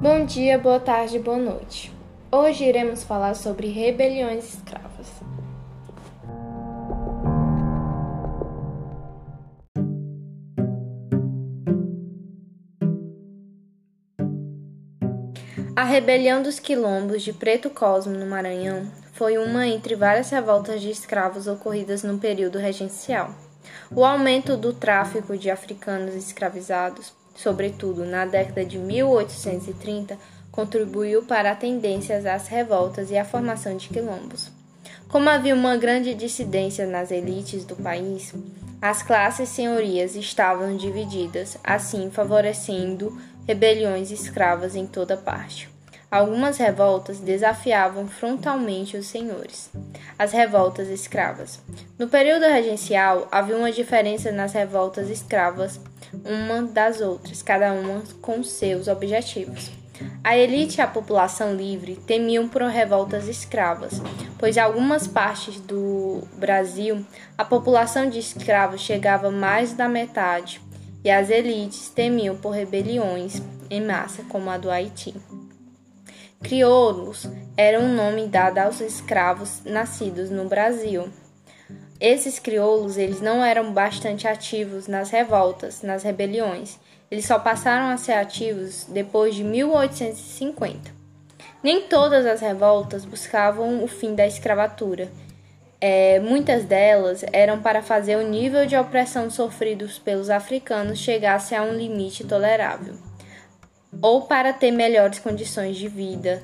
Bom dia, boa tarde, boa noite. Hoje iremos falar sobre rebeliões escravas. A rebelião dos quilombos de Preto Cosmo, no Maranhão, foi uma entre várias revoltas de escravos ocorridas no período regencial. O aumento do tráfico de africanos escravizados, sobretudo na década de 1830, contribuiu para tendências às revoltas e à formação de quilombos. Como havia uma grande dissidência nas elites do país, as classes senhorias estavam divididas, assim favorecendo rebeliões escravas em toda parte. Algumas revoltas desafiavam frontalmente os senhores. As revoltas escravas. No período regencial, havia uma diferença nas revoltas escravas uma das outras, cada uma com seus objetivos. A elite e a população livre temiam por revoltas escravas, pois em algumas partes do Brasil a população de escravos chegava mais da metade, e as elites temiam por rebeliões em massa, como a do Haiti. Crioulos era um nome dado aos escravos nascidos no Brasil. Esses crioulos eles não eram bastante ativos nas revoltas, nas rebeliões. Eles só passaram a ser ativos depois de 1850. Nem todas as revoltas buscavam o fim da escravatura. É, muitas delas eram para fazer o nível de opressão sofridos pelos africanos chegasse a um limite tolerável ou para ter melhores condições de vida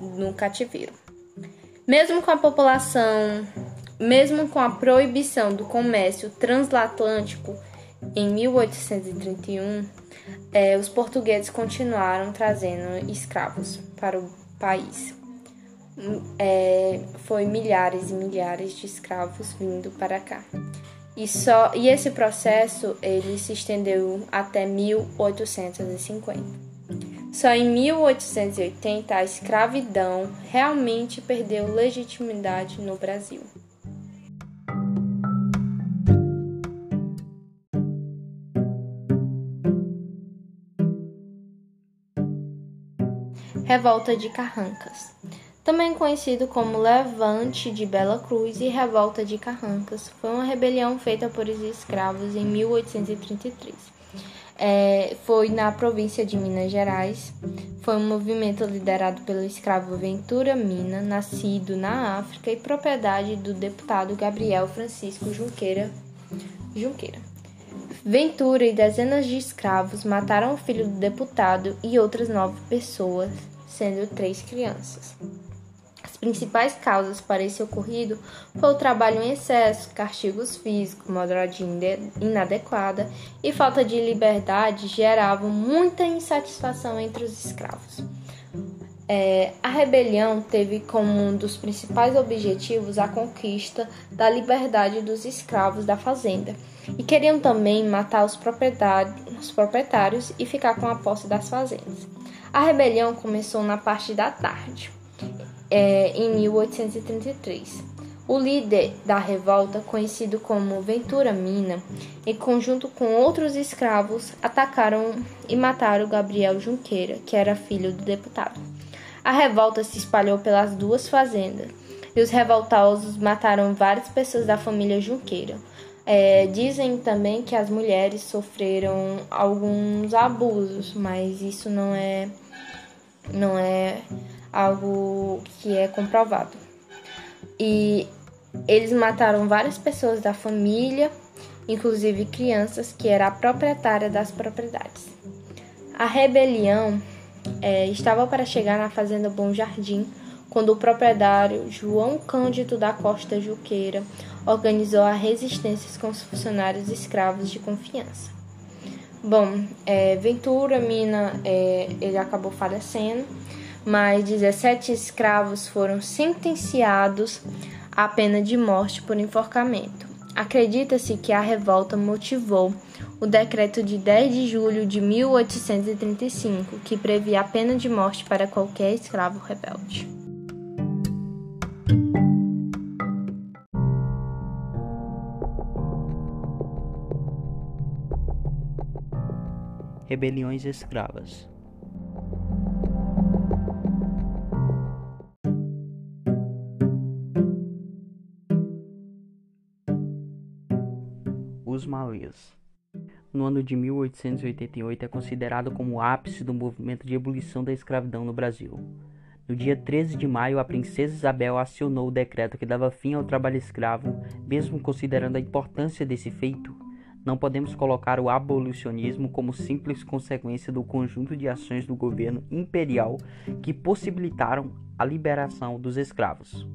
no cativeiro. Mesmo com a população, mesmo com a proibição do comércio transatlântico em 1831, é, os portugueses continuaram trazendo escravos para o país. É, foi milhares e milhares de escravos vindo para cá. E, só, e esse processo ele se estendeu até 1850. Só em 1880 a escravidão realmente perdeu legitimidade no Brasil. Revolta de Carrancas. Também conhecido como Levante de Bela Cruz e Revolta de Carrancas, foi uma rebelião feita por escravos em 1833 é, foi na província de Minas Gerais. Foi um movimento liderado pelo escravo Ventura Mina, nascido na África e propriedade do deputado Gabriel Francisco Junqueira. Junqueira. Ventura e dezenas de escravos mataram o filho do deputado e outras nove pessoas, sendo três crianças principais causas para esse ocorrido foi o trabalho em excesso, castigos físicos, moradia inadequada e falta de liberdade geravam muita insatisfação entre os escravos. É, a rebelião teve como um dos principais objetivos a conquista da liberdade dos escravos da fazenda e queriam também matar os os proprietários e ficar com a posse das fazendas. A rebelião começou na parte da tarde é, em 1833. O líder da revolta, conhecido como Ventura Mina, em conjunto com outros escravos, atacaram e mataram Gabriel Junqueira, que era filho do deputado. A revolta se espalhou pelas duas fazendas e os revoltosos mataram várias pessoas da família Junqueira. É, dizem também que as mulheres sofreram alguns abusos, mas isso não é não é algo que é comprovado. E eles mataram várias pessoas da família, inclusive crianças, que era a proprietária das propriedades. A rebelião é, estava para chegar na fazenda Bom Jardim, quando o proprietário João Cândido da Costa Juqueira organizou a resistência com os funcionários escravos de confiança. Bom, é, Ventura Mina, é, ele acabou falecendo mas 17 escravos foram sentenciados à pena de morte por enforcamento. Acredita-se que a revolta motivou o decreto de 10 de julho de 1835, que previa a pena de morte para qualquer escravo rebelde. rebeliões escravas. Os Malês no ano de 1888 é considerado como o ápice do movimento de abolição da escravidão no Brasil. No dia 13 de maio, a princesa Isabel acionou o decreto que dava fim ao trabalho escravo, mesmo considerando a importância desse feito. Não podemos colocar o abolicionismo como simples consequência do conjunto de ações do governo imperial que possibilitaram a liberação dos escravos,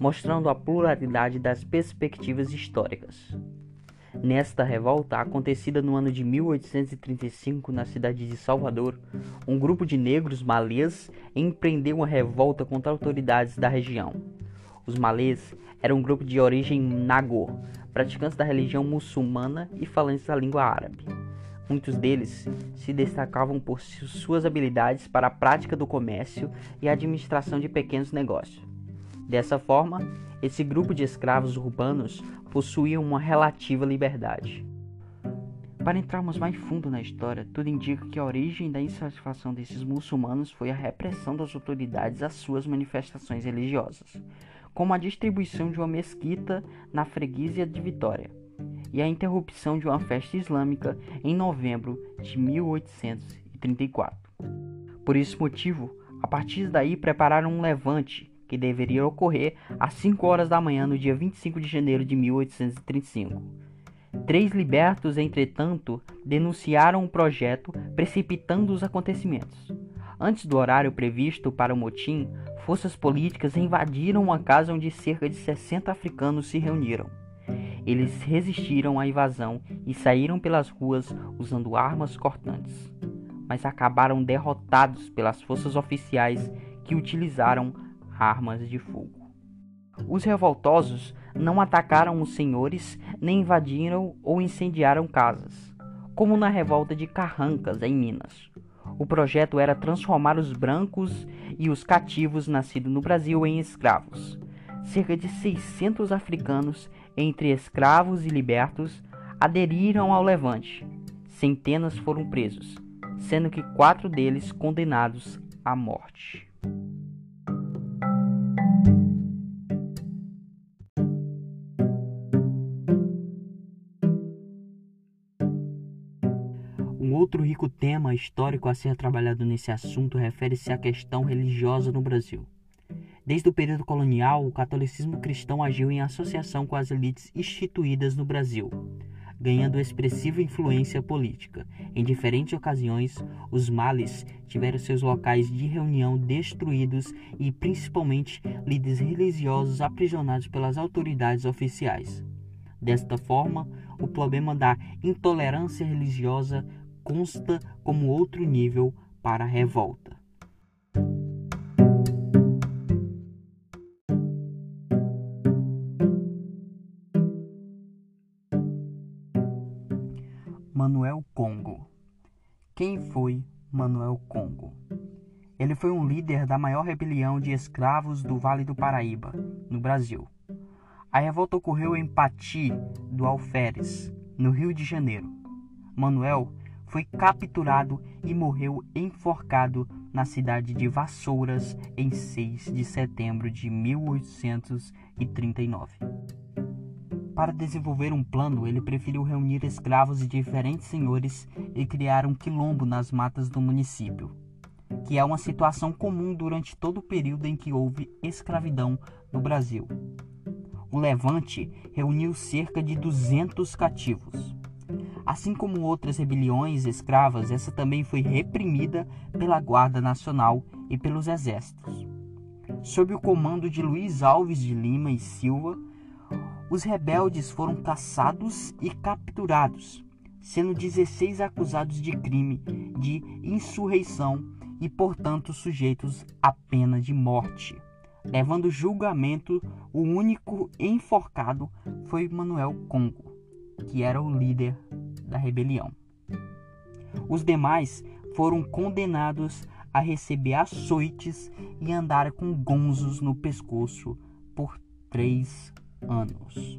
mostrando a pluralidade das perspectivas históricas. Nesta revolta, acontecida no ano de 1835 na cidade de Salvador, um grupo de negros malês empreendeu uma revolta contra autoridades da região. Os malês eram um grupo de origem nagor, praticantes da religião muçulmana e falantes da língua árabe. Muitos deles se destacavam por suas habilidades para a prática do comércio e a administração de pequenos negócios. Dessa forma, esse grupo de escravos urbanos possuía uma relativa liberdade. Para entrarmos mais fundo na história, tudo indica que a origem da insatisfação desses muçulmanos foi a repressão das autoridades às suas manifestações religiosas, como a distribuição de uma mesquita na freguesia de Vitória e a interrupção de uma festa islâmica em novembro de 1834. Por esse motivo, a partir daí prepararam um levante que deveria ocorrer às 5 horas da manhã no dia 25 de janeiro de 1835. Três libertos, entretanto, denunciaram o projeto, precipitando os acontecimentos. Antes do horário previsto para o motim, forças políticas invadiram uma casa onde cerca de 60 africanos se reuniram. Eles resistiram à invasão e saíram pelas ruas usando armas cortantes, mas acabaram derrotados pelas forças oficiais que utilizaram armas de fogo. Os revoltosos não atacaram os senhores, nem invadiram ou incendiaram casas, como na revolta de Carrancas, em Minas. O projeto era transformar os brancos e os cativos nascidos no Brasil em escravos. Cerca de 600 africanos, entre escravos e libertos, aderiram ao levante. Centenas foram presos, sendo que quatro deles condenados à morte. Outro rico tema histórico a ser trabalhado nesse assunto refere-se à questão religiosa no Brasil. Desde o período colonial, o catolicismo cristão agiu em associação com as elites instituídas no Brasil, ganhando expressiva influência política. Em diferentes ocasiões, os males tiveram seus locais de reunião destruídos e, principalmente, líderes religiosos aprisionados pelas autoridades oficiais. Desta forma, o problema da intolerância religiosa consta como outro nível para a revolta. Manuel Congo Quem foi Manuel Congo? Ele foi um líder da maior rebelião de escravos do Vale do Paraíba, no Brasil. A revolta ocorreu em Pati do Alferes, no Rio de Janeiro. Manuel foi capturado e morreu enforcado na cidade de Vassouras em 6 de setembro de 1839. Para desenvolver um plano, ele preferiu reunir escravos de diferentes senhores e criar um quilombo nas matas do município, que é uma situação comum durante todo o período em que houve escravidão no Brasil. O levante reuniu cerca de 200 cativos. Assim como outras rebeliões escravas, essa também foi reprimida pela Guarda Nacional e pelos exércitos. Sob o comando de Luiz Alves de Lima e Silva, os rebeldes foram caçados e capturados, sendo 16 acusados de crime de insurreição e, portanto, sujeitos à pena de morte. Levando julgamento, o único enforcado foi Manuel Congo, que era o líder da rebelião. Os demais foram condenados a receber açoites e andar com gonzos no pescoço por três anos.